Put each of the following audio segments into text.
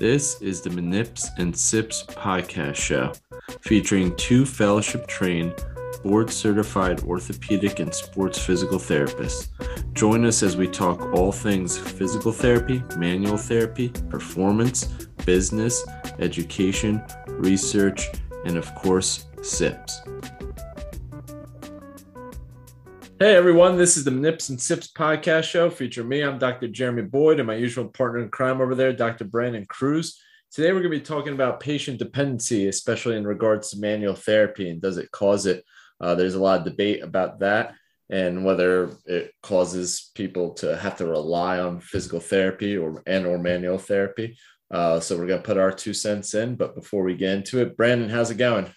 This is the Manips and Sips podcast show featuring two fellowship trained, board certified orthopedic and sports physical therapists. Join us as we talk all things physical therapy, manual therapy, performance, business, education, research, and of course, SIPs. Hey everyone, this is the Nips and Sips podcast show. Feature me, I'm Dr. Jeremy Boyd, and my usual partner in crime over there, Dr. Brandon Cruz. Today we're going to be talking about patient dependency, especially in regards to manual therapy and does it cause it. Uh, there's a lot of debate about that and whether it causes people to have to rely on physical therapy or and or manual therapy. Uh, so we're going to put our two cents in. But before we get into it, Brandon, how's it going?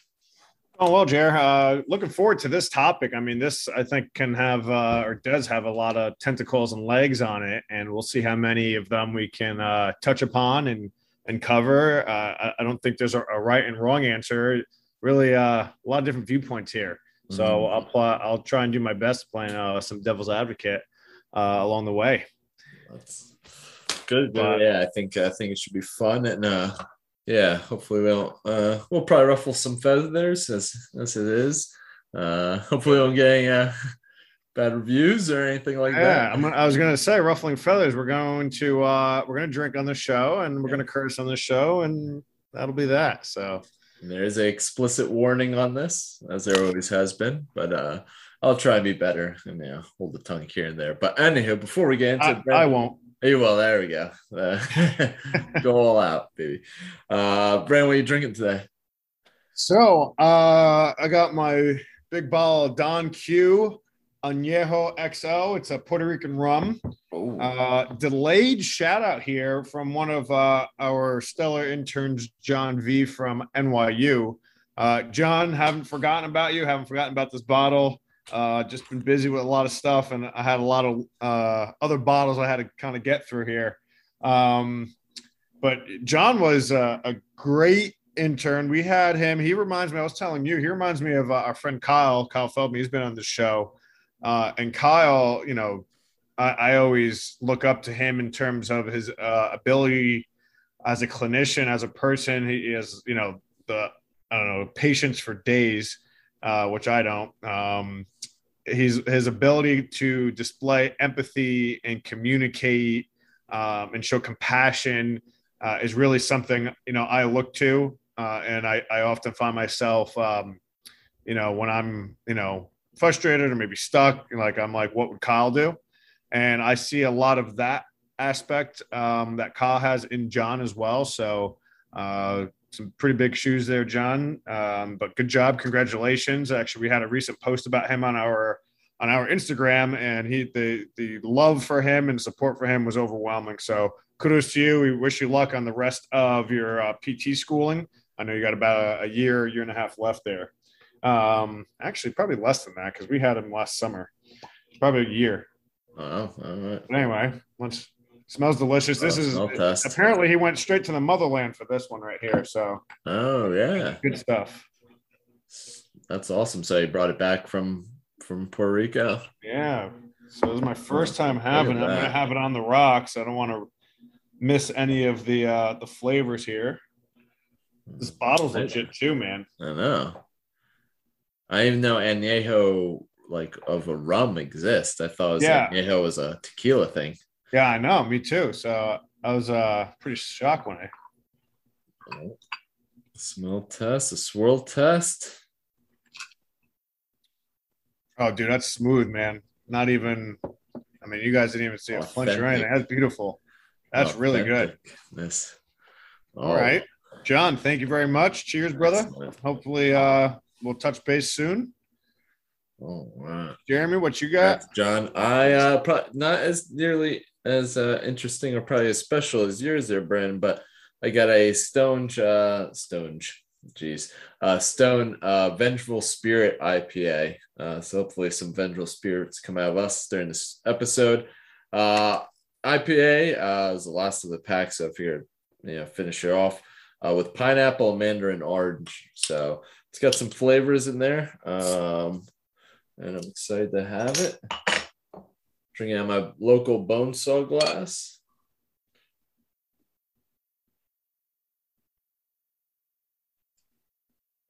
Oh well, Jer. Uh, looking forward to this topic. I mean, this I think can have uh, or does have a lot of tentacles and legs on it, and we'll see how many of them we can uh, touch upon and and cover. Uh, I, don't think there's a, a, right and wrong answer. Really, uh, a lot of different viewpoints here. So mm-hmm. I'll pl- I'll try and do my best playing uh, some devil's advocate along the way. That's good. But, yeah, I think I think it should be fun and yeah, hopefully we'll uh, we'll probably ruffle some feathers as as it is. Uh, hopefully we don't get any uh, bad reviews or anything like yeah, that. I'm, I was gonna say ruffling feathers. We're going to uh, we're gonna drink on the show and we're gonna curse on the show and that'll be that. So there is a explicit warning on this, as there always has been, but uh, I'll try and be better and you know, hold the tongue here and there. But anyhow, before we get into I, I won't. Hey, well, there we go. Uh, go all out, baby. Uh, Brandon, what are you drinking today? So, uh, I got my big bottle of Don Q Añejo XO. It's a Puerto Rican rum. Uh, delayed shout out here from one of uh, our stellar interns, John V from NYU. Uh, John, haven't forgotten about you. Haven't forgotten about this bottle. Uh, just been busy with a lot of stuff, and I had a lot of uh, other bottles I had to kind of get through here. Um, but John was a, a, great intern. We had him. He reminds me. I was telling you. He reminds me of uh, our friend Kyle. Kyle Feldman. He's been on the show, uh, and Kyle. You know, I, I, always look up to him in terms of his uh, ability as a clinician, as a person. He is, you know, the I don't know patience for days. Uh, which I don't. Um, his his ability to display empathy and communicate um, and show compassion uh, is really something you know I look to, uh, and I, I often find myself, um, you know, when I'm you know frustrated or maybe stuck, like I'm like, what would Kyle do? And I see a lot of that aspect um, that Kyle has in John as well. So uh, some pretty big shoes there, John. Um, but good job, congratulations. Actually, we had a recent post about him on our on our Instagram, and he the the love for him and support for him was overwhelming. So kudos to you. We wish you luck on the rest of your uh, PT schooling. I know you got about a, a, year, year and a half left there. Um, actually, probably less than that because we had him last summer. Probably a year. Oh, all right. But anyway, once Smells delicious. This oh, is apparently he went straight to the motherland for this one right here. So oh yeah, good stuff. That's awesome. So he brought it back from from Puerto Rico. Yeah. So this is my first time having it. I'm gonna have it on the rocks. I don't want to miss any of the uh the flavors here. This bottle's legit too, man. I know. I even know añejo like of a rum exists. I thought it was yeah. añejo was a tequila thing. Yeah, I know. Me too. So I was uh pretty shocked when I smell test, a swirl test. Oh, dude, that's smooth, man. Not even. I mean, you guys didn't even see a flinch or anything. That's beautiful. That's Authentic. really good. Oh. All right, John. Thank you very much. Cheers, brother. Hopefully, uh, we'll touch base soon. Oh wow, Jeremy, what you got? That's John, I uh, pro- not as nearly as uh, interesting or probably as special as yours there, Brandon, but I got a Stonge, uh, Stonge, geez, uh, Stone uh, Vengeful Spirit IPA. Uh, so hopefully some vengeful spirits come out of us during this episode. Uh, IPA uh, is the last of the pack, so if you're, you know, finish it off uh, with pineapple, mandarin, orange. So it's got some flavors in there, um, and I'm excited to have it. Drinking out my local bone saw glass.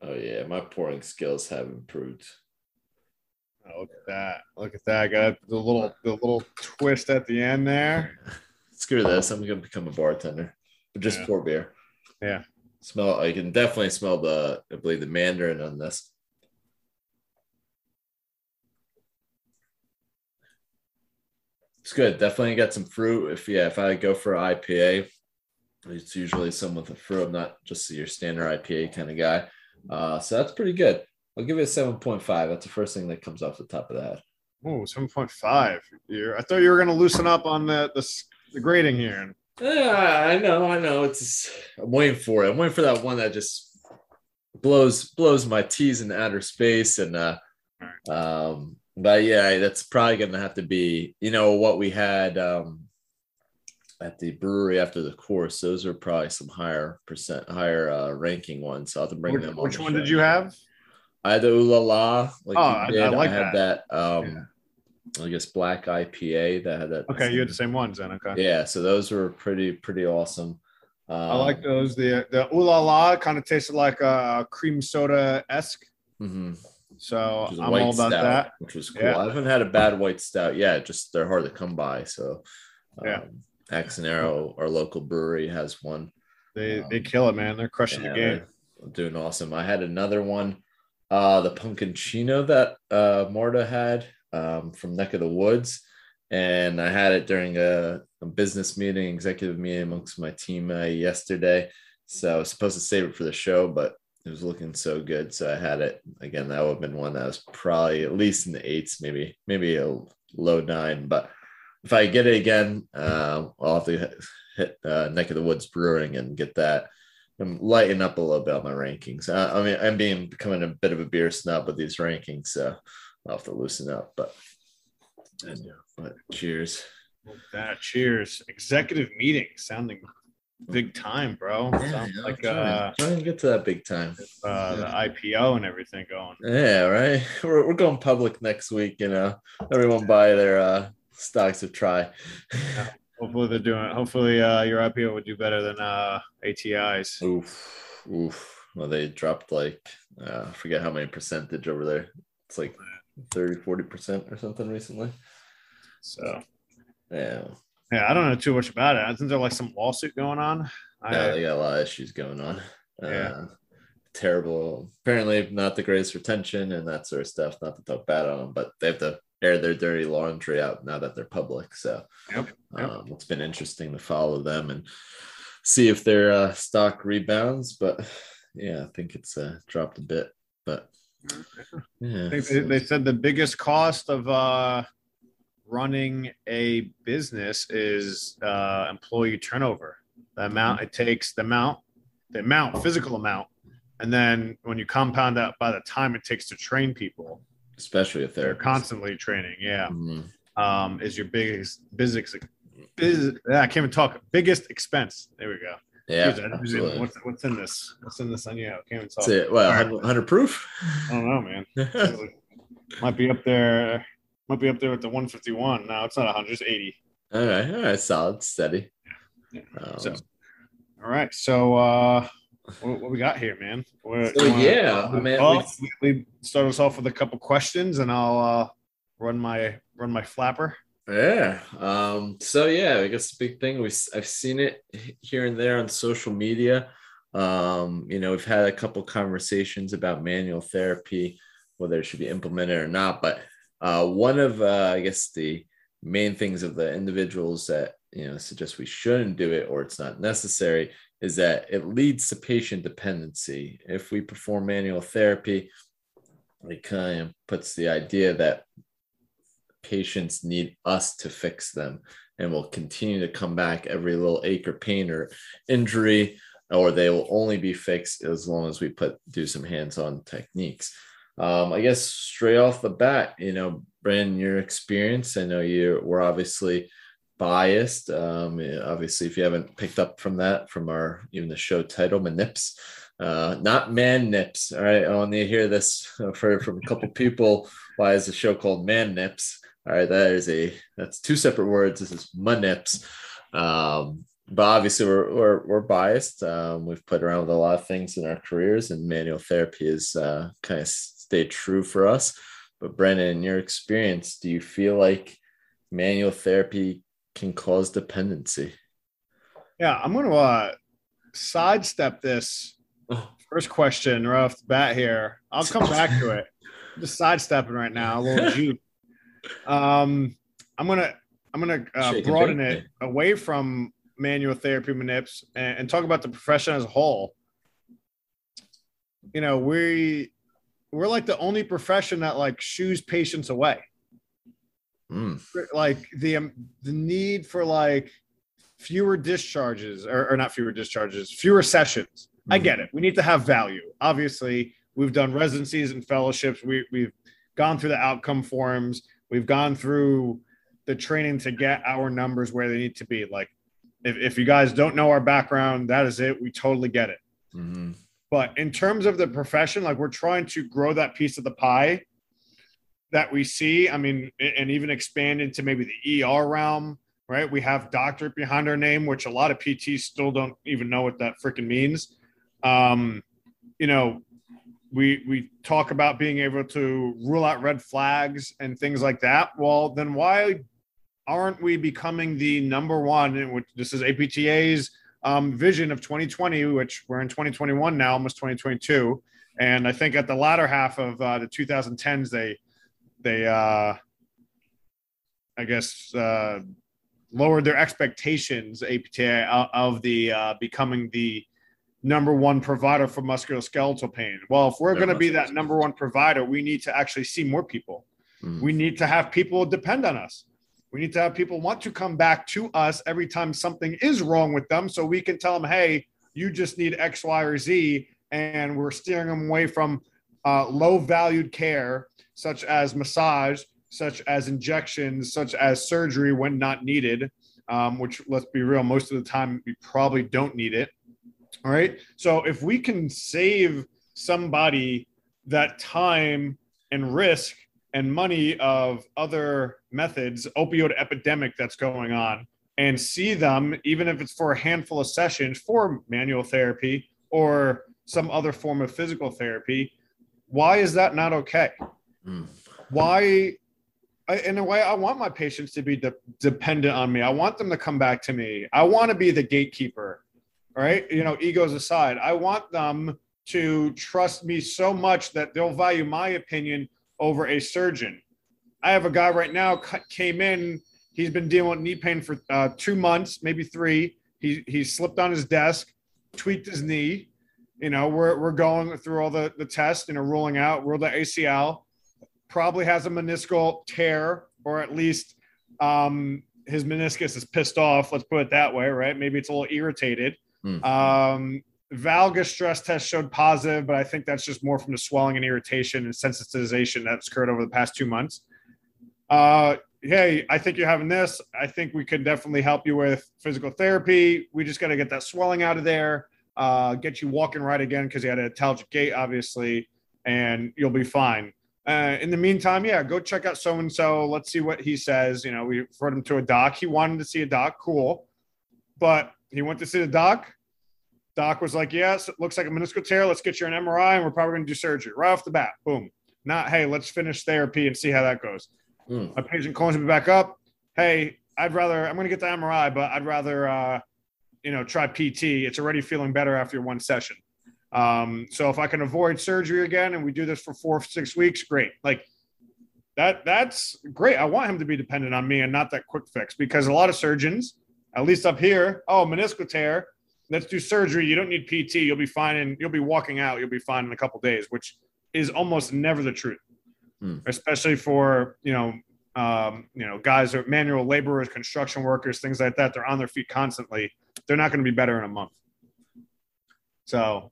Oh yeah, my pouring skills have improved. Oh, look at that! Look at that! I got the little the little twist at the end there. Screw this! I'm gonna become a bartender, but just yeah. pour beer. Yeah. Smell. I can definitely smell the I believe the mandarin on this. It's good. Definitely get some fruit. If yeah, if I go for IPA, it's usually some with a fruit. I'm not just your standard IPA kind of guy. Uh, so that's pretty good. I'll give it a seven point five. That's the first thing that comes off the top of the head. Oh, 7.5. You're, I thought you were going to loosen up on the, the, the grading here. Yeah, I know, I know. It's just, I'm waiting for it. I'm waiting for that one that just blows blows my teas in outer space. And uh um but yeah, that's probably gonna have to be, you know, what we had um at the brewery after the course. Those are probably some higher percent higher uh ranking ones. So I'll have to bring Which, them on. which one show. did you have? I had the ooh la la. Like Oh, I- I like had that, um Yeah. I guess black IPA that had that. Okay, you had the same ones then. Okay. yeah, so those were pretty pretty awesome. Um, I like those. The the ooh la la kind of tasted like a cream soda esque. mhm. So Which is a I'm all about stout, that. which was cool. Yeah. I haven't had a bad white stout yet. Just they're hard to come by. So, um, Yeah. Axe and Arrow, our local brewery, has one. They Um, they kill it, man. They're crushing the game. doing awesome. I had another one, uh, the pumpkin chino that uh, Marta had um, from Neck of the Woods, and I had it during a, a business meeting, executive meeting amongst my team uh, yesterday. So I was supposed to save it for the show, but it was looking so good, so I had it again. That would have been one that was probably at least in the eights, maybe maybe a low nine. But if I get it again, uh, I'll have to hit- uh, Neck of the Woods Brewing and get that. I'm lighting up a little bit on my rankings. I, I mean, I'm being becoming a bit of a beer snob with these rankings, so I'll have to loosen up. But, but cheers. That cheers. Executive meeting sounding big time, bro. Sounds yeah, like trying, uh, trying to get to that big time. uh, the IPO and everything going. Yeah, right. We're, we're going public next week. You know, everyone buy their uh, stocks of try. Hopefully they're doing. Hopefully uh, your IPO would do better than uh, ATI's. oof, oof. Well, they dropped like uh, I forget how many percentage over there. It's like 30, 40 percent or something recently. So Yeah, yeah, I don't know too much about it. I think there's like some lawsuit going on. I, yeah, they got a lot of issues going on. Yeah. Uh, terrible. Apparently, not the greatest retention and that sort of stuff. Not to talk bad on them, but they have to air their dirty laundry out now that they're public. So, Yep, yep. Um, it's been interesting to follow them and see if their uh, stock rebounds. But yeah, I think it's uh, dropped a bit. But yeah, I think they, they said the biggest cost of uh, running a business is uh, employee turnover. The amount it takes, the amount, the amount, physical amount, and then when you compound that by the time it takes to train people, especially if they're constantly training. Yeah, Mhm. um, is your biggest business. Biz, yeah, I can't even talk. Biggest expense. There we go. Yeah, Jeez, I didn't even- absolutely. what's, what's in this? What's in this on you? I can't even talk. That's it. Well, 100, 100 proof. I don't know, man. might be up there. Might be up there with the 151. No, it's not 100. It's 80. all right, all right, solid, steady. Yeah. Um, So, all right. So, uh, what, what we got here, man? So, wanna- yeah, I mean, well, we, start us off with a couple questions, and I'll uh, run my run my flapper. Yeah. Um, so yeah, I guess the big thing we I've seen it here and there on social media. Um, you know, we've had a couple conversations about manual therapy, whether it should be implemented or not. But uh, one of uh, I guess the main things of the individuals that you know suggest we shouldn't do it or it's not necessary is that it leads to patient dependency. If we perform manual therapy, it kind of puts the idea that patients need us to fix them and will continue to come back every little ache or pain or injury or they will only be fixed as long as we put do some hands-on techniques um, i guess straight off the bat you know brandon your experience i know you were obviously biased um, obviously if you haven't picked up from that from our even the show title manips uh, not man nips all right i want to hear this from a couple people why is the show called man nips all right, that is a that's two separate words. This is manips. Um, but obviously we're we're, we're biased. Um, we've played around with a lot of things in our careers, and manual therapy is uh, kind of stayed true for us. But Brandon, in your experience, do you feel like manual therapy can cause dependency? Yeah, I'm going to uh, sidestep this oh. first question right off the bat here. I'll come back to it. I'm just sidestepping right now, a little juke. Um, I'm gonna I'm gonna uh, broaden it away from manual therapy manips and, and talk about the profession as a whole. You know, we we're like the only profession that like shoos patients away. Mm. Like the um, the need for like fewer discharges or, or not fewer discharges, fewer sessions. Mm. I get it. We need to have value. Obviously, we've done residencies and fellowships. We we've gone through the outcome forums. We've gone through the training to get our numbers where they need to be. Like if, if you guys don't know our background, that is it. We totally get it. Mm-hmm. But in terms of the profession, like we're trying to grow that piece of the pie that we see. I mean, and even expand into maybe the ER realm, right? We have doctorate behind our name, which a lot of PTs still don't even know what that freaking means. Um, you know, we we talk about being able to rule out red flags and things like that. Well, then why aren't we becoming the number one? And this is APTA's um, vision of 2020, which we're in 2021 now, almost 2022. And I think at the latter half of uh, the 2010s, they they uh, I guess uh, lowered their expectations APTA of the uh, becoming the number one provider for musculoskeletal pain. Well, if we're going to be that number one provider, we need to actually see more people. Mm. We need to have people depend on us. We need to have people want to come back to us every time something is wrong with them so we can tell them, hey, you just need X, Y, or Z. And we're steering them away from uh, low valued care, such as massage, such as injections, such as surgery when not needed, um, which let's be real, most of the time we probably don't need it. All right. So if we can save somebody that time and risk and money of other methods, opioid epidemic that's going on, and see them, even if it's for a handful of sessions for manual therapy or some other form of physical therapy, why is that not okay? Mm. Why? in a way, I want my patients to be de- dependent on me. I want them to come back to me. I want to be the gatekeeper, right? You know, egos aside, I want them to trust me so much that they'll value my opinion over a surgeon. I have a guy right now came in. He's been dealing with knee pain for uh, two months, maybe three. He he slipped on his desk, tweaked his knee. You know, we're we're going through all the the tests, you know, ruling out, ruled the ACL. Probably has a meniscal tear, or at least um, his meniscus is pissed off. Let's put it that way, right? Maybe it's a little irritated. Mm. Um, valgus stress test showed positive, but I think that's just more from the swelling and irritation and sensitization that's occurred over the past two months. Uh, hey, I think you're having this. I think we could definitely help you with physical therapy. We just got to get that swelling out of there, uh, get you walking right again because you had a antalgic gait, obviously, and you'll be fine. Uh, in the meantime, yeah, go check out so and so. Let's see what he says. You know, we referred him to a doc. He wanted to see a doc, cool, but he went to see the doc Doc was like, yes, it looks like a meniscal tear. Let's get you an MRI and we're probably going to do surgery right off the bat. Boom. Not, hey, let's finish therapy and see how that goes. Mm. My patient calls me back up. Hey, I'd rather, I'm going to get the MRI, but I'd rather, uh, you know, try PT. It's already feeling better after one session. Um, so if I can avoid surgery again and we do this for four, six weeks, great. Like that, that's great. I want him to be dependent on me and not that quick fix because a lot of surgeons, at least up here, oh, meniscal tear let's do surgery. You don't need PT. You'll be fine, and you'll be walking out. You'll be fine in a couple days, which is almost never the truth, hmm. especially for you know um, you know guys or manual laborers, construction workers, things like that. They're on their feet constantly. They're not going to be better in a month. So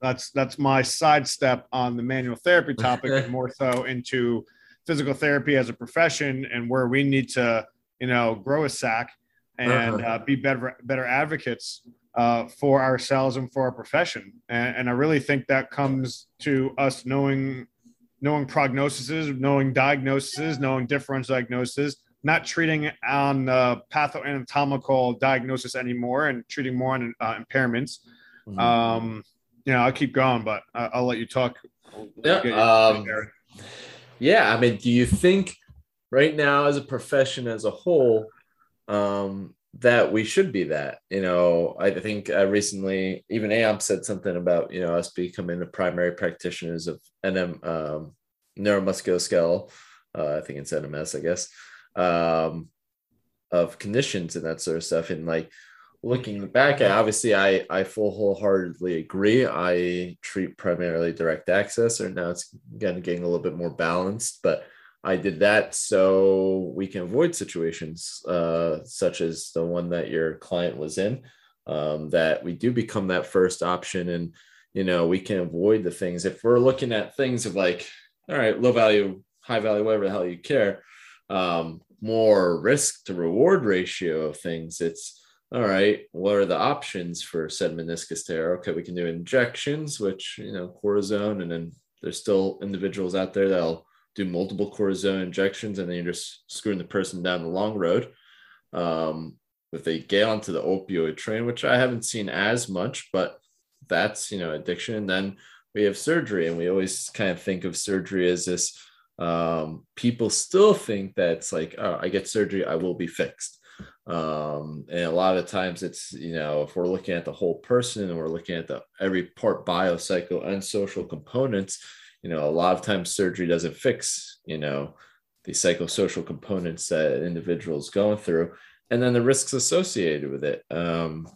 that's that's my sidestep on the manual therapy topic, and more so into physical therapy as a profession and where we need to you know grow a sack and uh-huh. uh, be better better advocates uh, for ourselves and for our profession. And, and, I really think that comes to us knowing knowing prognoses, knowing diagnoses, knowing differential diagnoses, not treating on uh, pathoanatomical diagnosis anymore and treating more on uh, impairments. Mm-hmm. Um, you know, I'll keep going, but I'll let you talk. Yeah. Um, yeah. I mean, do you think right now, as a profession as a whole, um, that we should be that? You know, I think uh, recently even AAMP said something about you know us becoming the primary practitioners of NM um, neuromusculoskeletal. Uh, I think it's NMS, I guess, um, of conditions and that sort of stuff, and like looking back at obviously i i full wholeheartedly agree i treat primarily direct access or now it's again getting a little bit more balanced but i did that so we can avoid situations uh, such as the one that your client was in um, that we do become that first option and you know we can avoid the things if we're looking at things of like all right low value high value whatever the hell you care um, more risk to reward ratio of things it's all right, what are the options for said meniscus tear? Okay, we can do injections, which, you know, cortisone, and then there's still individuals out there that'll do multiple cortisone injections and then you're just screwing the person down the long road. Um, if they get onto the opioid train, which I haven't seen as much, but that's, you know, addiction. And then we have surgery, and we always kind of think of surgery as this um, people still think that it's like, oh, I get surgery, I will be fixed um, and a lot of times it's you know if we're looking at the whole person and we're looking at the every part biopsycho and social components you know a lot of times surgery doesn't fix you know the psychosocial components that an individual is going through and then the risks associated with it. Um,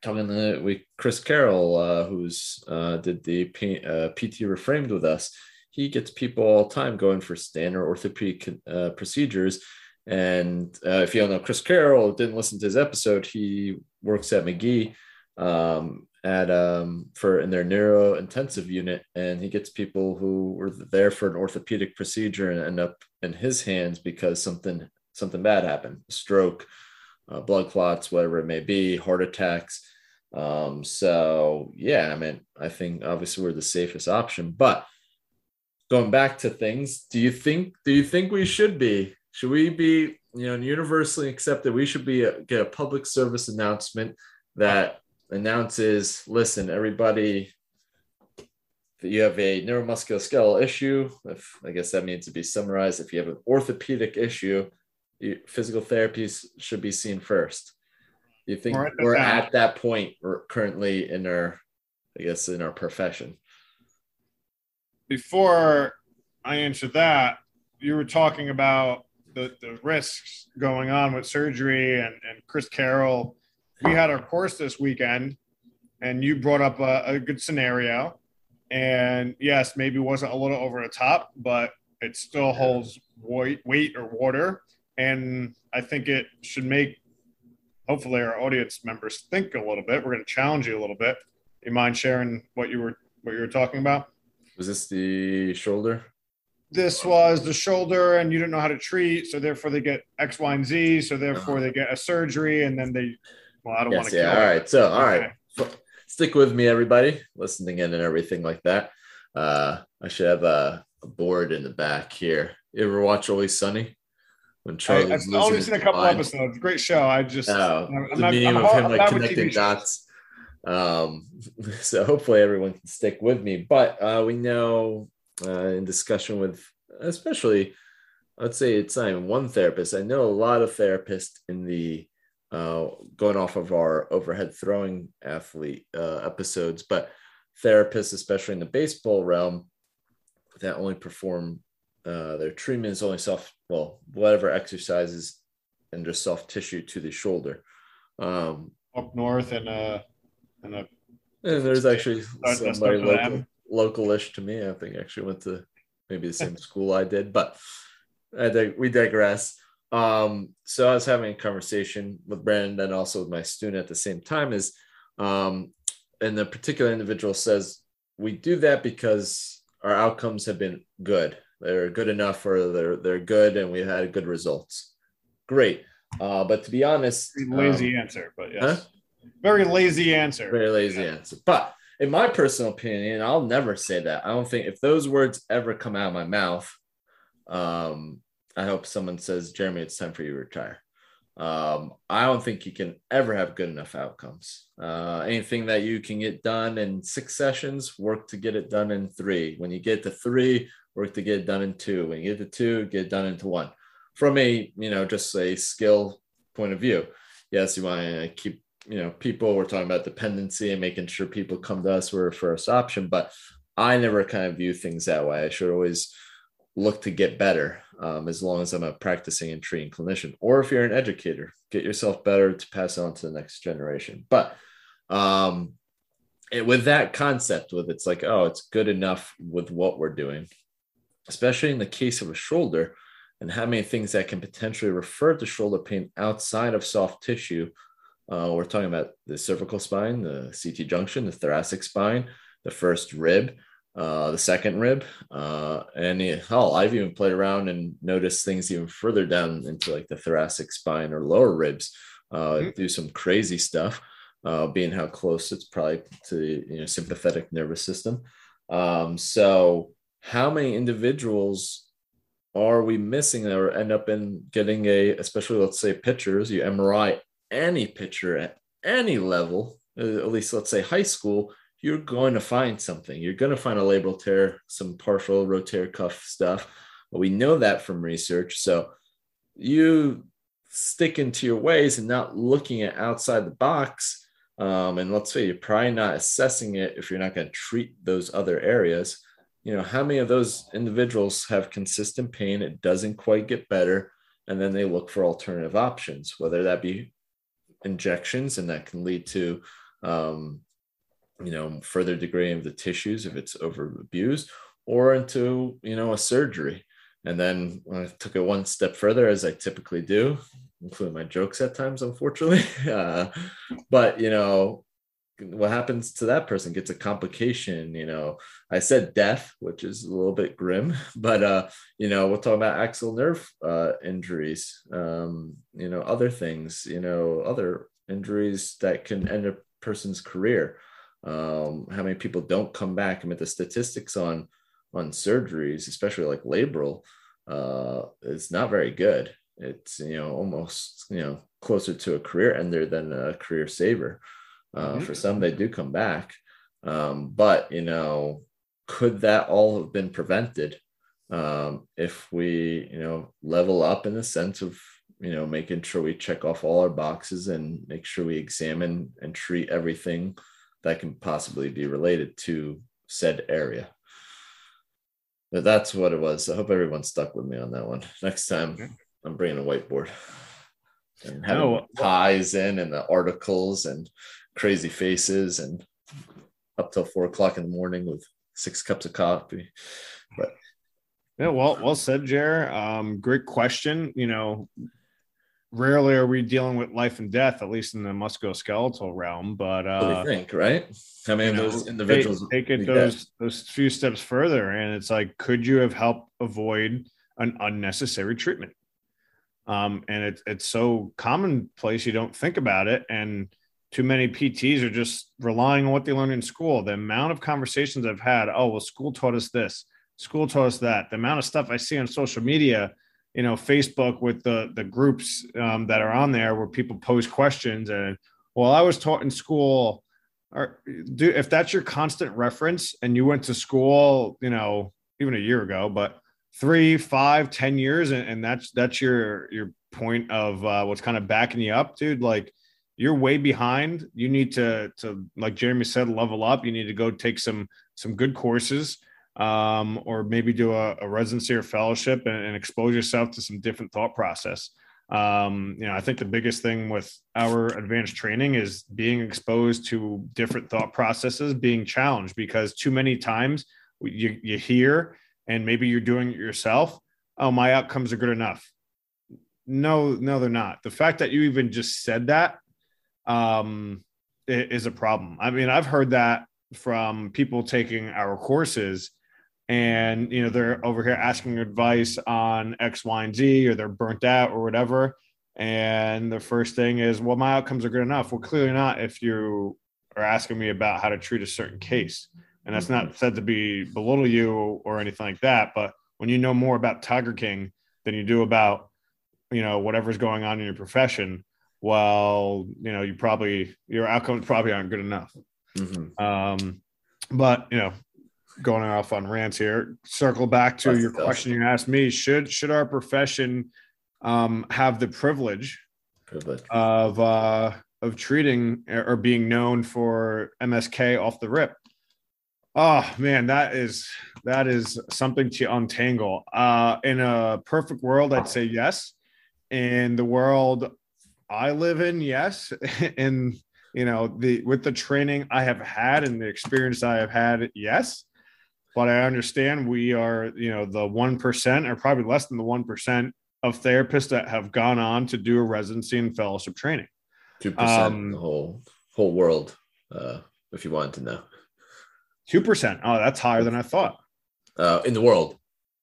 talking to we chris carroll uh, who's uh, did the P, uh, pt reframed with us he gets people all the time going for standard orthopedic uh, procedures. And uh, if you don't know Chris Carroll, didn't listen to his episode, he works at mcgee. Um, at um, for in their neuro intensive unit, and he gets people who were there for an orthopedic procedure and end up in his hands because something something bad happened, stroke, uh, blood clots, whatever it may be, heart attacks. Um, so yeah, I mean, I think obviously we're the safest option, but going back to things, do you think do you think we should be should we be, you know, universally accepted? We should be a, get a public service announcement that announces, listen, everybody, that you have a neuromusculoskeletal issue. If I guess that means to be summarized, if you have an orthopedic issue, physical therapies should be seen first. You think we're, we're at that point we're currently in our, I guess, in our profession? Before I answer that, you were talking about the, the risks going on with surgery and, and Chris Carroll. We had our course this weekend, and you brought up a, a good scenario. And yes, maybe wasn't a little over the top, but it still holds weight, weight or water. And I think it should make, hopefully, our audience members think a little bit. We're going to challenge you a little bit. You mind sharing what you were what you were talking about? Was this the shoulder? this was the shoulder and you don't know how to treat so therefore they get x y and z so therefore uh-huh. they get a surgery and then they well i don't yes, want to yeah all right so all right. Stick with me everybody. Listening in and everything like that. Uh i should have a, a board in the back here. You ever watch always sunny? When Charlie i've only seen a couple mind. episodes. Great show. I just oh, I'm, the I'm of him like connecting dots. Um so hopefully everyone can stick with me. But uh we know uh, in discussion with, especially, I'd say it's not even one therapist. I know a lot of therapists in the uh, going off of our overhead throwing athlete uh, episodes, but therapists, especially in the baseball realm, that only perform uh, their treatments only soft, well, whatever exercises and just soft tissue to the shoulder. Um, Up north and uh, and a and there's actually somebody local localish to me. I think actually went to maybe the same school I did, but I dig- we digress. Um, so I was having a conversation with Brandon and also with my student at the same time is, um, and the particular individual says, we do that because our outcomes have been good. They're good enough or they're, they're good and we had good results. Great. Uh, but to be honest, lazy um, answer, but yes, huh? very lazy answer. Very lazy yeah. answer. But in my personal opinion, I'll never say that. I don't think if those words ever come out of my mouth, um, I hope someone says, Jeremy, it's time for you to retire. Um, I don't think you can ever have good enough outcomes. Uh, anything that you can get done in six sessions, work to get it done in three. When you get to three, work to get it done in two. When you get to two, get it done into one. From a, you know, just a skill point of view. Yes, you want to keep, you know, people, we're talking about dependency and making sure people come to us for a first option, but I never kind of view things that way. I should always look to get better um, as long as I'm a practicing and treating clinician. Or if you're an educator, get yourself better to pass on to the next generation. But um, it, with that concept, with it's like, oh, it's good enough with what we're doing, especially in the case of a shoulder and how many things that can potentially refer to shoulder pain outside of soft tissue. Uh, we're talking about the cervical spine, the CT junction, the thoracic spine, the first rib uh, the second rib. Uh, and hell, I've even played around and noticed things even further down into like the thoracic spine or lower ribs. Uh, mm-hmm. Do some crazy stuff, uh, being how close it's probably to the you know sympathetic nervous system. Um, so, how many individuals are we missing or end up in getting a, especially let's say pitchers, you MRI any pitcher at any level, uh, at least let's say high school, you're going to find something. You're going to find a labral tear, some partial rotator cuff stuff. But we know that from research. So you sticking to your ways and not looking at outside the box. Um, and let's say you're probably not assessing it if you're not going to treat those other areas. You know, how many of those individuals have consistent pain? It doesn't quite get better. And then they look for alternative options, whether that be injections, and that can lead to um, you know further degrading of the tissues if it's over abused or into you know a surgery. And then i took it one step further as i typically do including my jokes at times unfortunately uh, but you know what happens to that person gets a complication you know. I said death which is a little bit grim but uh you know we'll talk about axillary nerve uh injuries um you know other things you know other injuries that can end a person's career um, how many people don't come back. I mean, the statistics on on surgeries, especially like labral, uh, is not very good. It's you know almost you know closer to a career ender than a career saver. Uh, mm-hmm. For some, they do come back, um, but you know, could that all have been prevented um, if we you know level up in the sense of you know making sure we check off all our boxes and make sure we examine and treat everything that can possibly be related to said area. But that's what it was. I hope everyone stuck with me on that one. Next time, I'm bringing a whiteboard and having oh, ties in and the articles and crazy faces and up till four o'clock in the morning with six cups of coffee. But yeah, well, well said, Jer. Um, great question. You know, rarely are we dealing with life and death, at least in the musculoskeletal realm. But uh, think, right? How many of those individuals take, take it those those few steps further, and it's like, could you have helped avoid an unnecessary treatment? Um, and it's it's so commonplace you don't think about it, and too many PTs are just relying on what they learned in school. The amount of conversations I've had, oh well, school taught us this, school taught us that. The amount of stuff I see on social media you know facebook with the the groups um, that are on there where people pose questions and well i was taught in school or do if that's your constant reference and you went to school you know even a year ago but three five ten years and, and that's that's your your point of uh, what's kind of backing you up dude like you're way behind. You need to to like jeremy said level up. You need to go take some some good courses um, or maybe do a, a, residency or fellowship and, and, expose yourself to some different thought process. Um, you know, I think the biggest thing with our advanced training is being exposed to different thought processes, being challenged because too many times you, you hear and maybe you're doing it yourself. Oh, my outcomes are good enough. No, no, they're not. The fact that you even just said that um, is a problem. I mean, I've heard that from people taking our courses and you know they're over here asking advice on x y and z or they're burnt out or whatever. And the first thing is well my outcomes are good enough. Well clearly not if you are asking me about how to treat a certain case. And that's not said to be belittle you or anything like that but when you know more about tiger king than you do about you know whatever's going on in your profession well you know you probably your outcomes probably aren't good enough. Mm-hmm. um but you know going off on rants here circle back to That's your tough. question you asked me should should our profession um have the privilege, privilege. of uh of treating or being known for msk off the rip oh man that is that is something to untangle uh in a perfect world i'd say yes in the world I live in, yes. and you know, the with the training I have had and the experience I have had, yes. But I understand we are, you know, the one percent or probably less than the one percent of therapists that have gone on to do a residency and fellowship training. Two percent um, the whole whole world, uh, if you wanted to know. Two percent. Oh, that's higher than I thought. Uh, in the world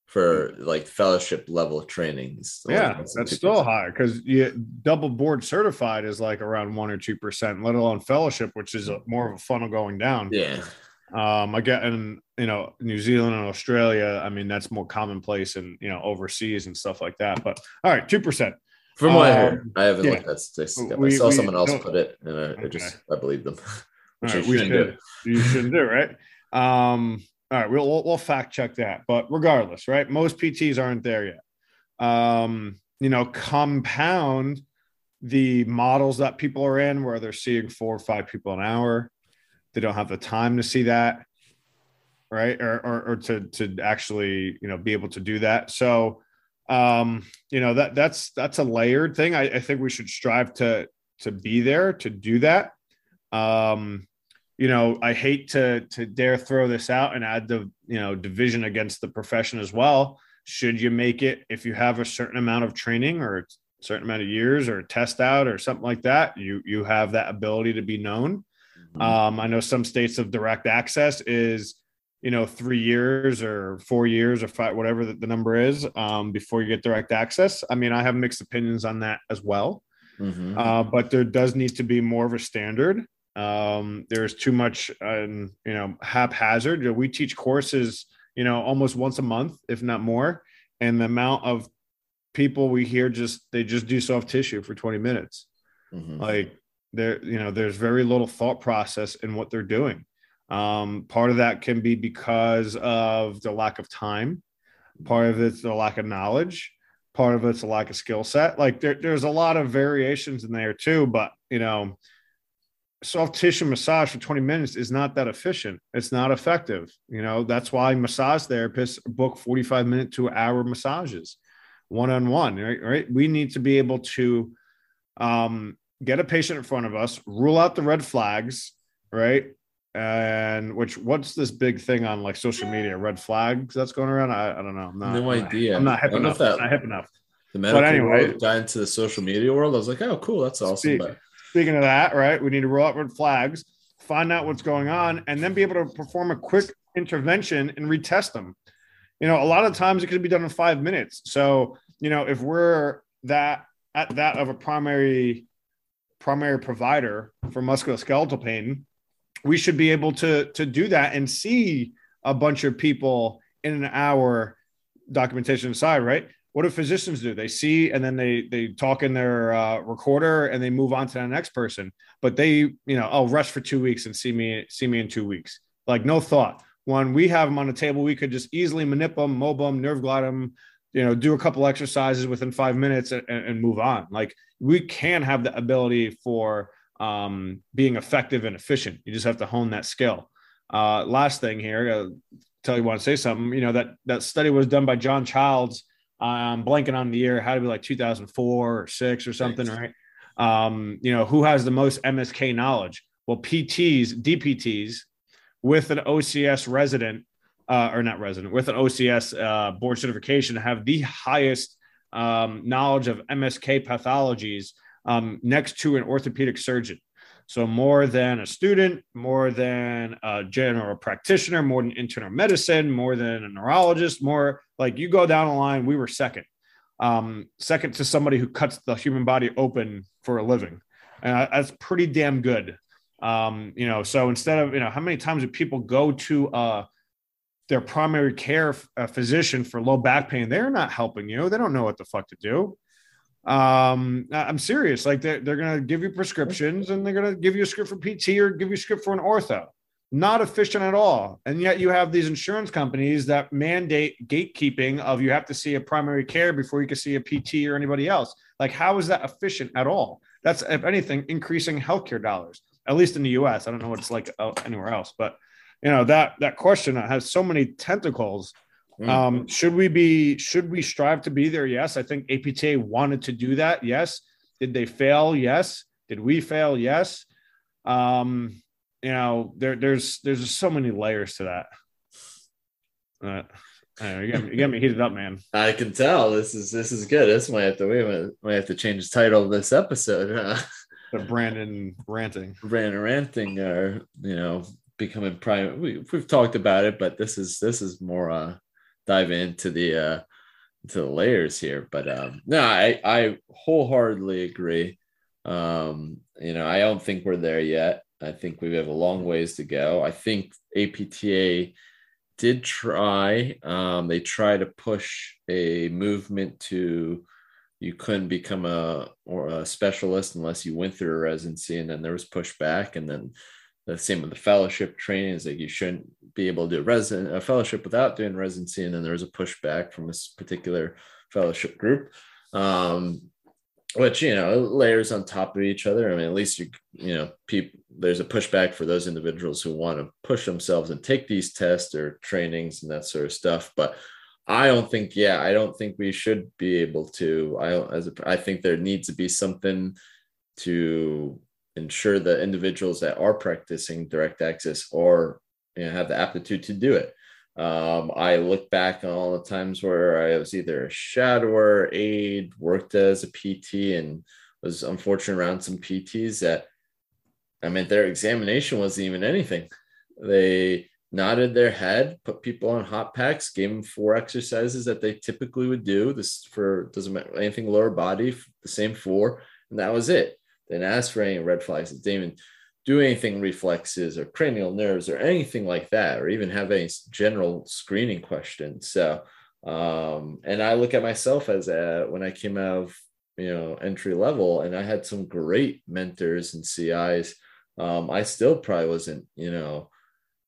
for like fellowship level trainings. Yeah, that's still high because you double board certified is like around one or two percent, let alone fellowship, which is a, more of a funnel going down. Yeah. Um, I get in you know New Zealand and Australia. I mean, that's more commonplace and you know overseas and stuff like that. But all right, two percent. From what um, I heard, I haven't yeah. looked at statistics. I saw we, someone else put it, and I, okay. I just I believe them. Which right, we should. Do. You shouldn't do right. Um, all right, we'll, we'll, we'll fact check that. But regardless, right? Most PTs aren't there yet. Um, you know, compound the models that people are in where they're seeing four or five people an hour. They don't have the time to see that, right? Or, or, or to, to actually, you know, be able to do that. So, um, you know, that that's, that's a layered thing. I, I think we should strive to, to be there to do that. Um, you know, I hate to to dare throw this out and add the you know division against the profession as well. Should you make it if you have a certain amount of training or a certain amount of years or test out or something like that, you you have that ability to be known. Mm-hmm. Um, I know some states of direct access is you know three years or four years or five whatever the, the number is um, before you get direct access. I mean, I have mixed opinions on that as well. Mm-hmm. Uh, but there does need to be more of a standard. Um, there's too much, um, you know, haphazard. We teach courses, you know, almost once a month, if not more. And the amount of people we hear just they just do soft tissue for 20 minutes. Mm-hmm. Like there, you know, there's very little thought process in what they're doing. Um, part of that can be because of the lack of time. Part of it's the lack of knowledge. Part of it's a lack of skill set. Like there, there's a lot of variations in there too. But you know, soft tissue massage for 20 minutes is not that efficient. It's not effective. You know, that's why massage therapists book 45 minute to hour massages one on one, right? Right. We need to be able to um, get a patient in front of us, rule out the red flags, right? And which what's this big thing on like social media? Red flags that's going around. I, I don't know. I'm not, no idea. I'm not hip enough. That, not hip enough. The medical but anyway, world got into the social media world. I was like, oh, cool, that's awesome. Speak, but Speaking of that, right, we need to rule out red flags, find out what's going on, and then be able to perform a quick intervention and retest them. You know, a lot of times it could be done in five minutes. So, you know, if we're that at that of a primary primary provider for musculoskeletal pain, we should be able to to do that and see a bunch of people in an hour documentation aside, right? what do physicians do? They see and then they they talk in their uh, recorder and they move on to the next person. But they, you know, oh, rest for two weeks and see me see me in two weeks. Like no thought. When we have them on the table, we could just easily manip them, mob them, nerve glide them, you know, do a couple exercises within five minutes and, and move on. Like we can have the ability for um, being effective and efficient. You just have to hone that skill. Uh, last thing here, uh, tell you want to say something. You know that that study was done by John Childs I'm blanking on the year, had to be like 2004 or six or something, Thanks. right? Um, you know, who has the most MSK knowledge? Well, PTs, DPTs with an OCS resident, uh, or not resident, with an OCS uh, board certification have the highest um, knowledge of MSK pathologies um, next to an orthopedic surgeon. So more than a student, more than a general practitioner, more than internal medicine, more than a neurologist, more like you go down the line. We were second, um, second to somebody who cuts the human body open for a living, and that's pretty damn good. Um, you know, so instead of you know, how many times do people go to a their primary care uh, physician for low back pain. They're not helping you. They don't know what the fuck to do. Um, I'm serious. Like they're, they're going to give you prescriptions and they're going to give you a script for PT or give you a script for an ortho. Not efficient at all. And yet you have these insurance companies that mandate gatekeeping of you have to see a primary care before you can see a PT or anybody else. Like, how is that efficient at all? That's, if anything, increasing healthcare dollars, at least in the US. I don't know what it's like anywhere else, but you know, that, that question has so many tentacles Mm. Um, should we be should we strive to be there? Yes. I think APTA wanted to do that. Yes. Did they fail? Yes. Did we fail? Yes. Um, you know, there there's there's just so many layers to that. Uh, know, you, got me, you got me heated up, man. I can tell this is this is good. This might have to we might have to change the title of this episode. Huh? The Brandon ranting, Brandon ranting, or you know, becoming private. We, we've talked about it, but this is this is more uh dive into the uh to the layers here but um no i i wholeheartedly agree um you know i don't think we're there yet i think we have a long ways to go i think apta did try um they tried to push a movement to you couldn't become a or a specialist unless you went through a residency and then there was pushback and then the same with the fellowship training is like you shouldn't be able to do a resident a fellowship without doing residency and then there was a pushback from this particular fellowship group. Um, which you know layers on top of each other. I mean at least you you know people there's a pushback for those individuals who want to push themselves and take these tests or trainings and that sort of stuff. But i don't think yeah i don't think we should be able to. I as a, i think there needs to be something to ensure that individuals that are practicing direct access or you know, have the aptitude to do it. Um, I look back on all the times where I was either a shadower, aide, worked as a PT, and was unfortunate around some PTs that I mean, their examination wasn't even anything. They nodded their head, put people on hot packs, gave them four exercises that they typically would do. This for doesn't matter anything lower body, the same four, and that was it. Then ask for any red flags. Didn't even do anything reflexes or cranial nerves or anything like that, or even have any general screening questions. So, um, and I look at myself as a, when I came out of you know entry level, and I had some great mentors and CIs. Um, I still probably wasn't you know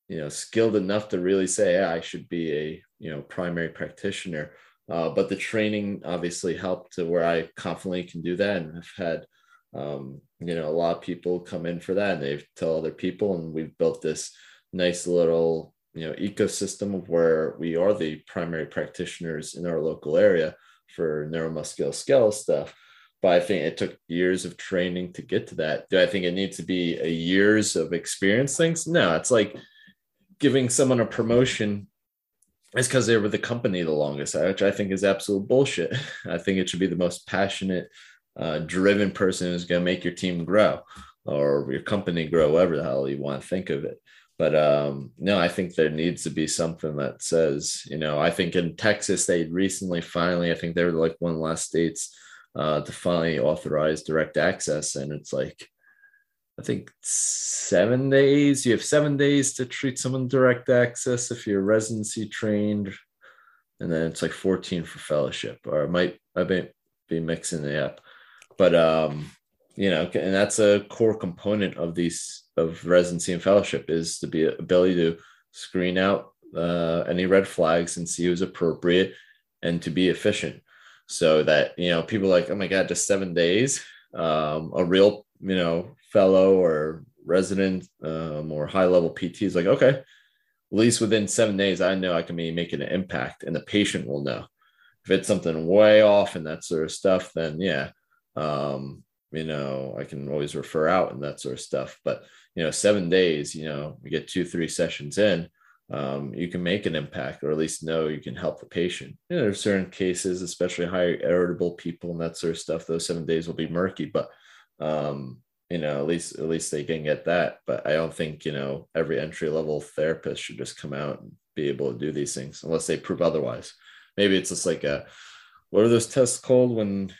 you know skilled enough to really say yeah, I should be a you know primary practitioner. Uh, but the training obviously helped to where I confidently can do that, and I've had um, you know a lot of people come in for that. And they tell other people and we've built this nice little you know ecosystem of where we are the primary practitioners in our local area for neuromusculoskeletal stuff. But i think it took years of training to get to that. Do i think it needs to be a years of experience things? No it's like giving someone a promotion is because they were the company the longest which i think is absolute bullshit. I think it should be the most passionate uh, driven person who's going to make your team grow or your company grow, whatever the hell you want to think of it. But um, no, I think there needs to be something that says, you know, I think in Texas, they recently finally, I think they were like one of the last states uh, to finally authorize direct access. And it's like, I think seven days. You have seven days to treat someone direct access if you're residency trained, and then it's like 14 for fellowship. Or it might I might be mixing it up but um you know and that's a core component of these of residency and fellowship is to be ability to screen out uh, any red flags and see who's appropriate and to be efficient. So that you know people like oh my god just seven days um, a real you know fellow or resident um, or high level pt is like okay at least within seven days i know i can be making an impact and the patient will know. If it's something way off and that sort of stuff then yeah um, you know, I can always refer out and that sort of stuff. But you know, seven days, you know, you get two, three sessions in, um, you can make an impact or at least know you can help the patient. You know, there's certain cases, especially high irritable people and that sort of stuff, those seven days will be murky, but um, you know, at least at least they can get that. But I don't think, you know, every entry level therapist should just come out and be able to do these things unless they prove otherwise. Maybe it's just like a what are those tests called when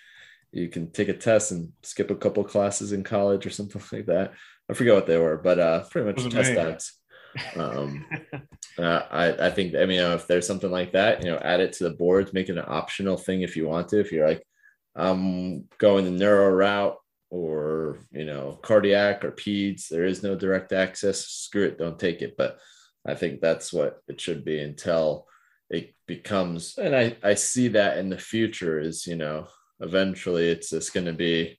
you can take a test and skip a couple classes in college or something like that. I forget what they were, but uh, pretty much test docs. Um, uh, I, I think, I mean, you know, if there's something like that, you know, add it to the boards, make it an optional thing if you want to. If you're like, I'm going the neuro route or, you know, cardiac or peds, there is no direct access, screw it, don't take it. But I think that's what it should be until it becomes, and I, I see that in the future is, you know, eventually it's just going to be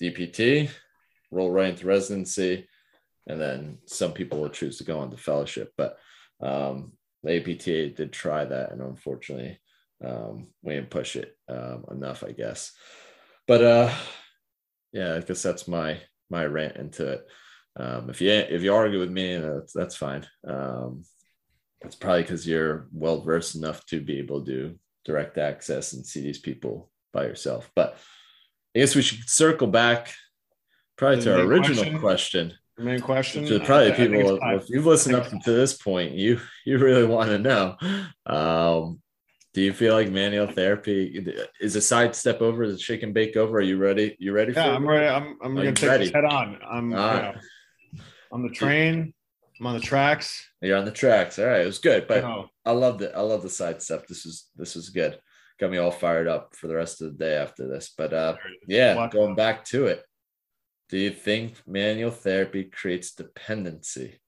DPT, roll right into residency, and then some people will choose to go on to fellowship. But um, the APTA did try that, and unfortunately, um, we didn't push it um, enough, I guess. But uh, yeah, I guess that's my my rant into it. Um, if you if you argue with me, that's that's fine. Um, it's probably because you're well versed enough to be able to direct access and see these people by yourself. But I guess we should circle back probably the to our original question. question. The main question. To probably I, people, I if you've listened up to this point, you you really want to know. Um, do you feel like manual therapy is a side step over? the shake and bake over? Are you ready? You ready? Yeah, I'm ready. I'm, I'm gonna take ready? this head on. I'm you know, on the train. I'm on the tracks. You're on the tracks. All right, it was good, but I loved it. I love the side step. This is this is good. Got me all fired up for the rest of the day after this. But uh, yeah, going back to it. Do you think manual therapy creates dependency?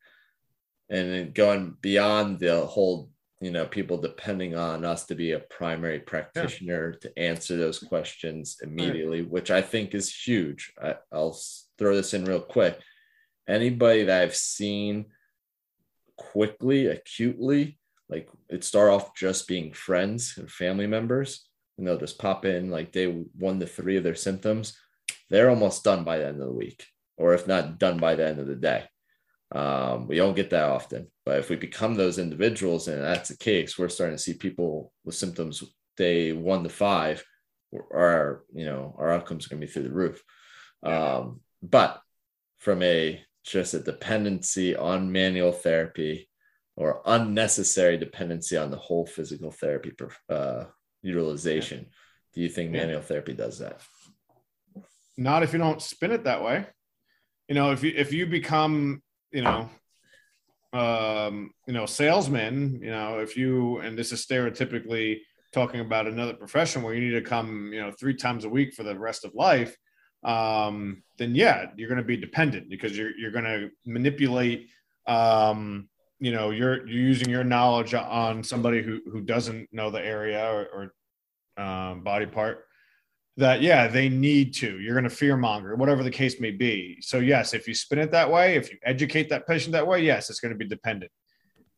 And going beyond the whole, you know, people depending on us to be a primary practitioner yeah. to answer those questions immediately, right. which I think is huge. I, I'll throw this in real quick. Anybody that I've seen quickly, acutely, like it start off just being friends and family members, and they'll just pop in like day one to three of their symptoms they're almost done by the end of the week, or if not done by the end of the day. Um, we don't get that often, but if we become those individuals and that's the case, we're starting to see people with symptoms day one to five, our you know our outcomes are going to be through the roof. Um, but from a just a dependency on manual therapy or unnecessary dependency on the whole physical therapy uh, utilization, do you think manual therapy does that? not if you don't spin it that way. You know, if you if you become, you know, um, you know, salesman, you know, if you and this is stereotypically talking about another profession where you need to come, you know, three times a week for the rest of life, um, then yeah, you're going to be dependent because you're you're going to manipulate. Um, you know, you're you're using your knowledge on somebody who who doesn't know the area or, or um, body part that yeah they need to you're going to fear monger whatever the case may be. So yes if you spin it that way if you educate that patient that way yes it's going to be dependent.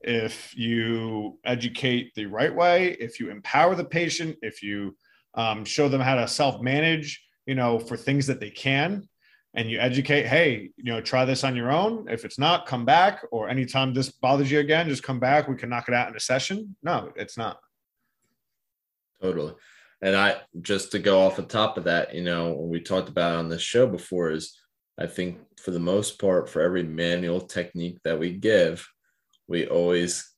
If you educate the right way if you empower the patient if you um, show them how to self-manage you know for things that they can and you educate hey you know try this on your own. If it's not come back or anytime this bothers you again just come back. We can knock it out in a session. No it's not. Totally. And I just to go off the top of that, you know, we talked about on this show before is I think for the most part, for every manual technique that we give, we always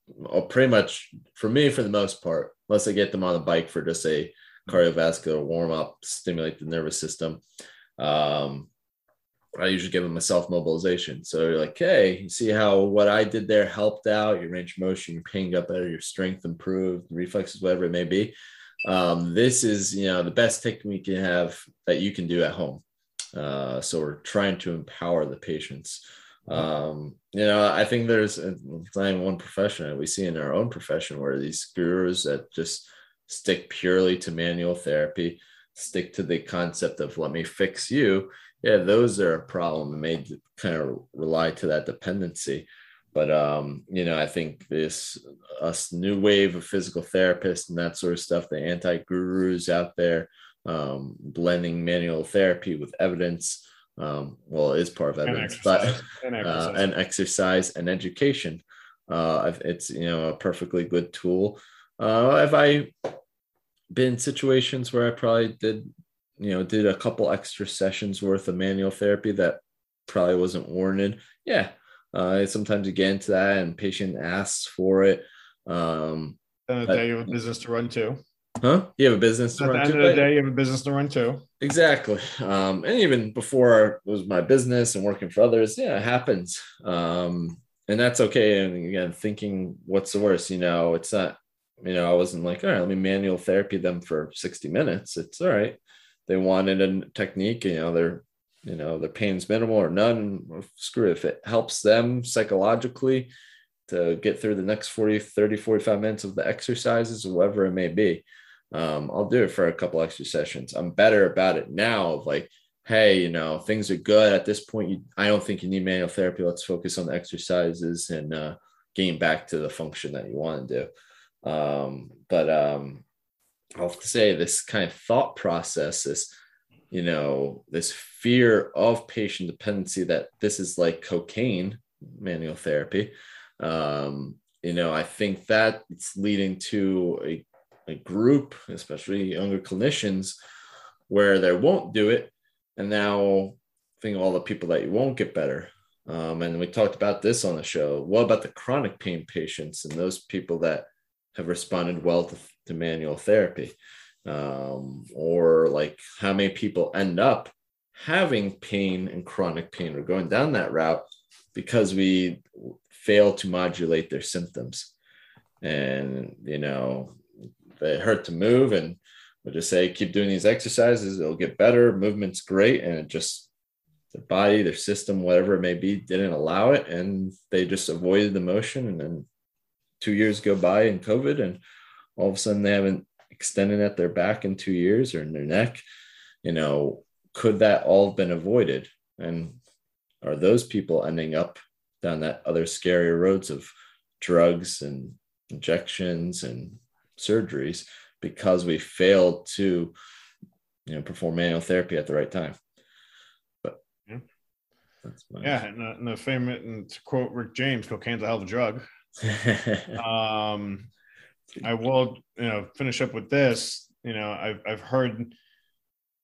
pretty much for me, for the most part, unless I get them on a bike for just a cardiovascular warm up, stimulate the nervous system. Um, I usually give them a self mobilization. So you're like, hey, you see how what I did there helped out, your range of motion, your pain got better, your strength improved, reflexes, whatever it may be. Um, this is you know the best technique you have that you can do at home. Uh, so we're trying to empower the patients. Um, you know i think there's it's not even one profession. We see in our own profession where these gurus that just stick purely to manual therapy stick to the concept of let me fix you yeah those are a problem and may kind of rely to that dependency but um, you know, I think this us new wave of physical therapists and that sort of stuff, the anti-gurus out there, um, blending manual therapy with evidence. Um, well, it is part of evidence, and but and exercise. Uh, and exercise and education. Uh, it's you know a perfectly good tool. Uh, have I been in situations where I probably did you know did a couple extra sessions worth of manual therapy that probably wasn't warranted? Yeah, uh, sometimes you get into that and patient asks for it. Um, then the day you have a business to run too. Huh? You have a business to At run the end of the day, you have a business to run too. Exactly. Um, and even before it was my business and working for others, yeah, it happens. Um, and that's okay. And again, thinking what's the worst, you know, it's not, you know, I wasn't like, all right, let me manual therapy them for 60 minutes. It's all right. They wanted a technique, you know, their, you know, their pain's minimal or none. Screw it. If it helps them psychologically to get through the next 40, 30, 45 minutes of the exercises, whatever it may be, um, I'll do it for a couple extra sessions. I'm better about it now of like, hey, you know, things are good at this point. You, I don't think you need manual therapy. Let's focus on the exercises and uh, getting back to the function that you want to do. Um, but um, I'll have to say this kind of thought process is, you know, this fear of patient dependency that this is like cocaine, manual therapy. Um, you know, I think that it's leading to a, a group, especially younger clinicians, where they won't do it and now think of all the people that you won't get better. Um, and we talked about this on the show. What about the chronic pain patients and those people that have responded well to, to manual therapy? Um, or like how many people end up having pain and chronic pain or going down that route because we fail to modulate their symptoms. And, you know, they hurt to move and but just say keep doing these exercises it'll get better movement's great and it just their body their system whatever it may be didn't allow it and they just avoided the motion and then two years go by in covid and all of a sudden they haven't extended at their back in two years or in their neck you know could that all have been avoided? And are those people ending up down that other scarier roads of drugs and injections and surgeries because we failed to you know perform manual therapy at the right time? But yeah. yeah and, uh, and the famous and to quote rick james cocaine's a hell of a drug. Um i will you know finish up with this you know i've, I've heard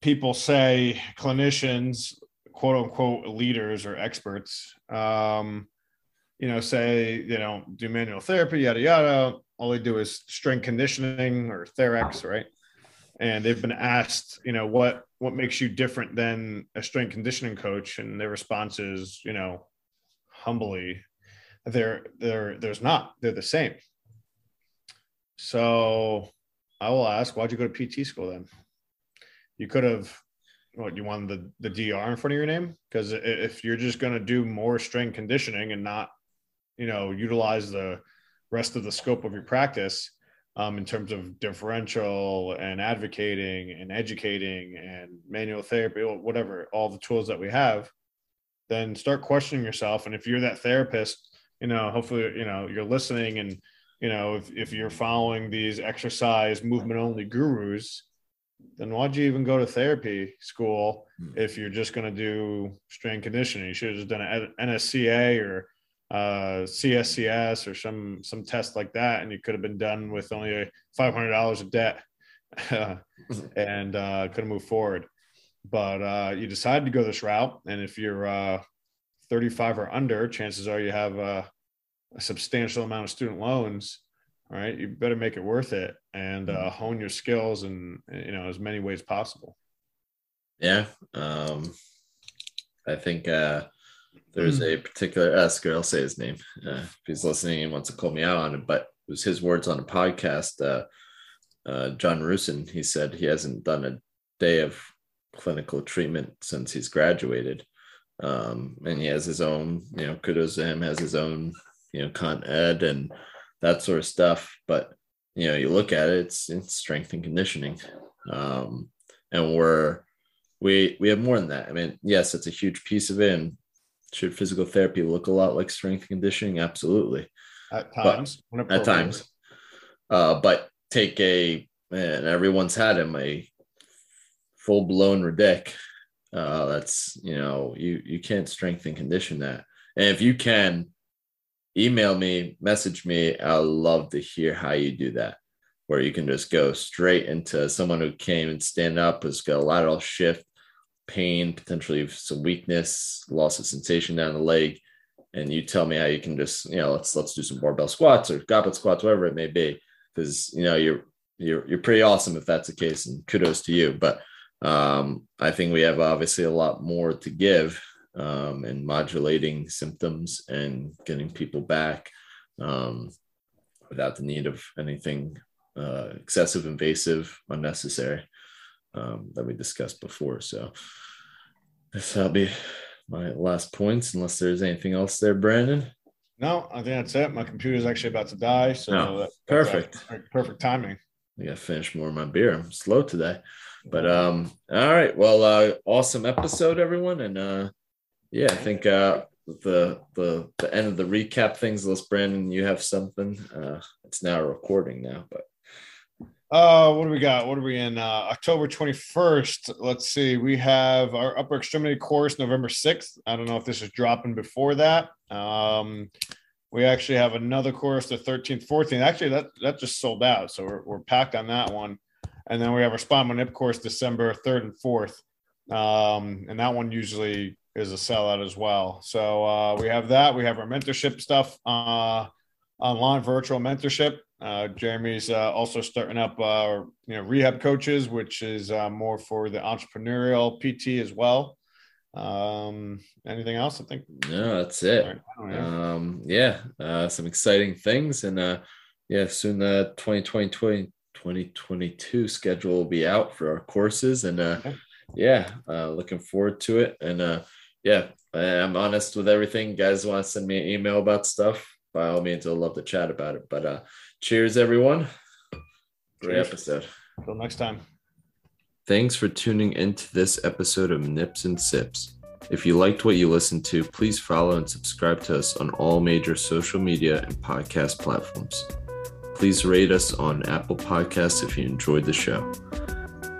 people say clinicians quote unquote leaders or experts um you know say you know do manual therapy yada yada all they do is strength conditioning or TherEx, right? And they've been asked, you know, what what makes you different than a strength conditioning coach, and their response is, you know, humbly, they're they're there's not. They're the same. So I will ask, why'd you go to PT school then? You could have what you wanted the, the DR in front of your name? Because if you're just going to do more strength conditioning and not, you know, utilize the rest of the scope of your practice um, in terms of differential and advocating and educating and manual therapy, whatever, all the tools that we have, then start questioning yourself. And if you're that therapist, you know, hopefully, you know, you're listening and, you know, if, if you're following these exercise movement only gurus, then why'd you even go to therapy school hmm. if you're just going to do strength conditioning? You should have just done an NSCA or uh, CSCS or some some test like that, and you could have been done with only five hundred dollars of debt, and uh, could have moved forward. But uh, you decided to go this route, and if you're uh, 35 or under, chances are you have a, a substantial amount of student loans. All right, you better make it worth it and uh, hone your skills in you know as many ways possible. Yeah, um, I think uh, there's mm. a particular Esker, I'll say his name uh, if he's listening and wants to call me out on it, but it was his words on a podcast. Uh, uh, John Rusin, he said he hasn't done a day of clinical treatment since he's graduated. Um, and he has his own, you know, kudos to him, has his own, you know, con ed and that sort of stuff. But, you know, you look at it, it's, it's strength and conditioning. Um, and we're, we, we have more than that. I mean, yes, it's a huge piece of it. And should physical therapy look a lot like strength conditioning? Absolutely. At times. at times. Uh, but take a and everyone's had him a full blown ridic. Uh, that's you know you you can't strengthen condition that. And if you can, email me, message me. I'd love to hear how you do that. Where you can just go straight into someone who came and stand up, has got a lateral shift, pain, potentially some weakness, loss of sensation down the leg, and you tell me how you can just, you know, let's let's do some barbell squats or goblet squats, whatever it may be, because you know you're you're you're pretty awesome if that's the case, and kudos to you. But um, I think we have obviously a lot more to give um, and modulating symptoms and getting people back um, without the need of anything uh, excessive, invasive, unnecessary um, that we discussed before. So that'll be my last points, unless there's anything else there, Brandon. No, I think that's it. My computer's actually about to die, so Oh, that- perfect. perfect timing. I gotta finish more of my beer. I'm slow today. But um, all right. Well, uh, awesome episode, everyone. And uh yeah, I think uh the the the end of the recap things, unless Brandon, you have something. Uh it's now recording now, but Uh, what do we got? What are we in? Uh, October 21st. Let's see. We have our upper extremity course November 6th. I don't know if this is dropping before that. Um, we actually have another course the 13th, 14th. Actually, that that just sold out. So we're, we're packed on that one. And then we have our spinal nip course December 3rd and 4th. Um, and that one usually is a sellout as well. So uh, we have that. We have our mentorship stuff, uh, online virtual mentorship. Uh, Jeremy's uh, also starting up, uh, you know, rehab coaches, which is uh, more for the entrepreneurial PT as well. Um, anything else? I think. no, that's it. Don't. Um, yeah, uh, some exciting things, and uh, yeah, soon the 2020 2022 schedule will be out for our courses, and uh, Okay. yeah, uh, looking forward to it. And uh, yeah, I'm honest with everything. Guys want to send me an email about stuff? By all means, I'll love to chat about it. But uh, cheers, everyone! Great Cheers. episode. Until next time. Thanks for tuning into this episode of Manips and Sips. If you liked what you listened to, please follow and subscribe to us on all major social media and podcast platforms. Please rate us on Apple Podcasts if you enjoyed the show.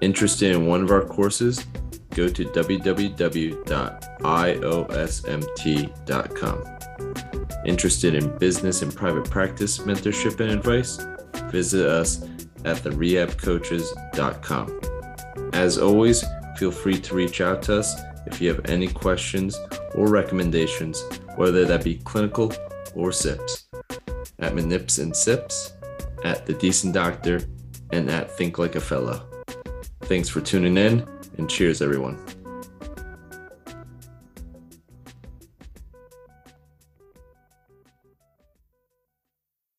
Interested in one of our courses? Go to www.iosmt.com. Interested in business and private practice mentorship and advice? Visit us at therehabcoaches.com. As always, feel free to reach out to us if you have any questions or recommendations, whether that be clinical or SIPs. At Manips and Sips, at The Decent Doctor, and at Think Like a Fellow. Thanks for tuning in, and cheers, everyone.